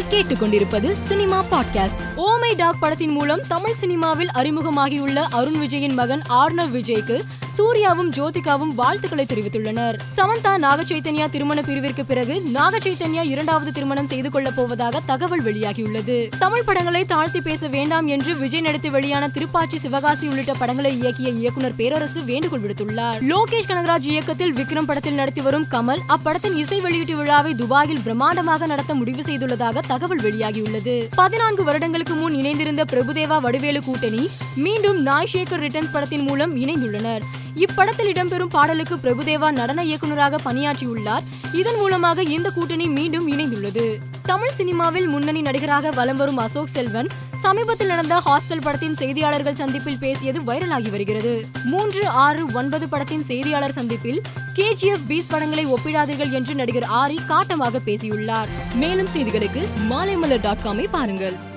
நீங்கள் கேட்டுக்கொண்டிருப்பது cinema podcast. ஓமை டாக் படத்தின் மூலம் தமிழ் சினிமாவில் அறிமுகமாகியுள்ள அருண் விஜயின் மகன் ஆர்னவ் விஜய்க்கு சூர்யாவும் ஜோதிகாவும் வாழ்த்துக்களை தெரிவித்துள்ளனர். சமந்தா நாக சைத்தன்யா திருமண பிரிவிற்கு பிறகு நாக சைத்தன்யா இரண்டாவது திருமணம் செய்து கொள்ளப் போவதாக தகவல் வெளியாகியுள்ளது. தமிழ் படங்களை தாழ்த்தி பேச வேண்டாம் என்று விஜய் நடித்து வெளியான திருப்பாச்சி சிவகாசி உள்ளிட்ட படங்களை இயக்கிய இயக்குனர் பேரரசு வேண்டுகோள் விடுத்துள்ளார். லோகேஷ் கனகராஜ் இயக்கத்தில் விக்ரம் படத்தில் நடித்து வரும் கமல் அப்படத்தின் இசை வெளியீட்டு விழாவை துபாயில் பிரம்மாண்டமாக நடத்த முடிவு செய்துள்ளதாக தகவல் வெளியாகியுள்ளது. பதினான்கு வருடங்களுக்கு முன் இணைந்திருந்த பிரபுதேவா வடிவேலு கூட்டணி மீண்டும் நாய் ஷேகர் ரிட்டர்ன்ஸ் படத்தின் மூலம் இணைந்துள்ளனர். இப்படத்தில் இடம்பெறும் பாடலுக்கு பிரபுதேவா நடன இயக்குநராக பணியாற்றியுள்ளார். இதன் மூலமாக இந்த கூட்டணி மீண்டும் இணைந்துள்ளது. தமிழ் சினிமாவில் முன்னணி நடிகராக வலம் வரும் அசோக் செல்வன் சமீபத்தில் நடந்த ஹாஸ்டல் படத்தின் செய்தியாளர்கள் சந்திப்பில் பேசியது வைரலாகி வருகிறது. மூன்று ஆறு ஒன்பது படத்தின் செய்தியாளர் சந்திப்பில் கேஜிஎஃப் பீஸ் படங்களை ஒப்பிடாதீர்கள் என்று நடிகர் ஆரி காட்டமாக பேசியுள்ளார். மேலும் செய்திகளுக்கு மாலைமலர் டாட் காமை பாருங்கள்.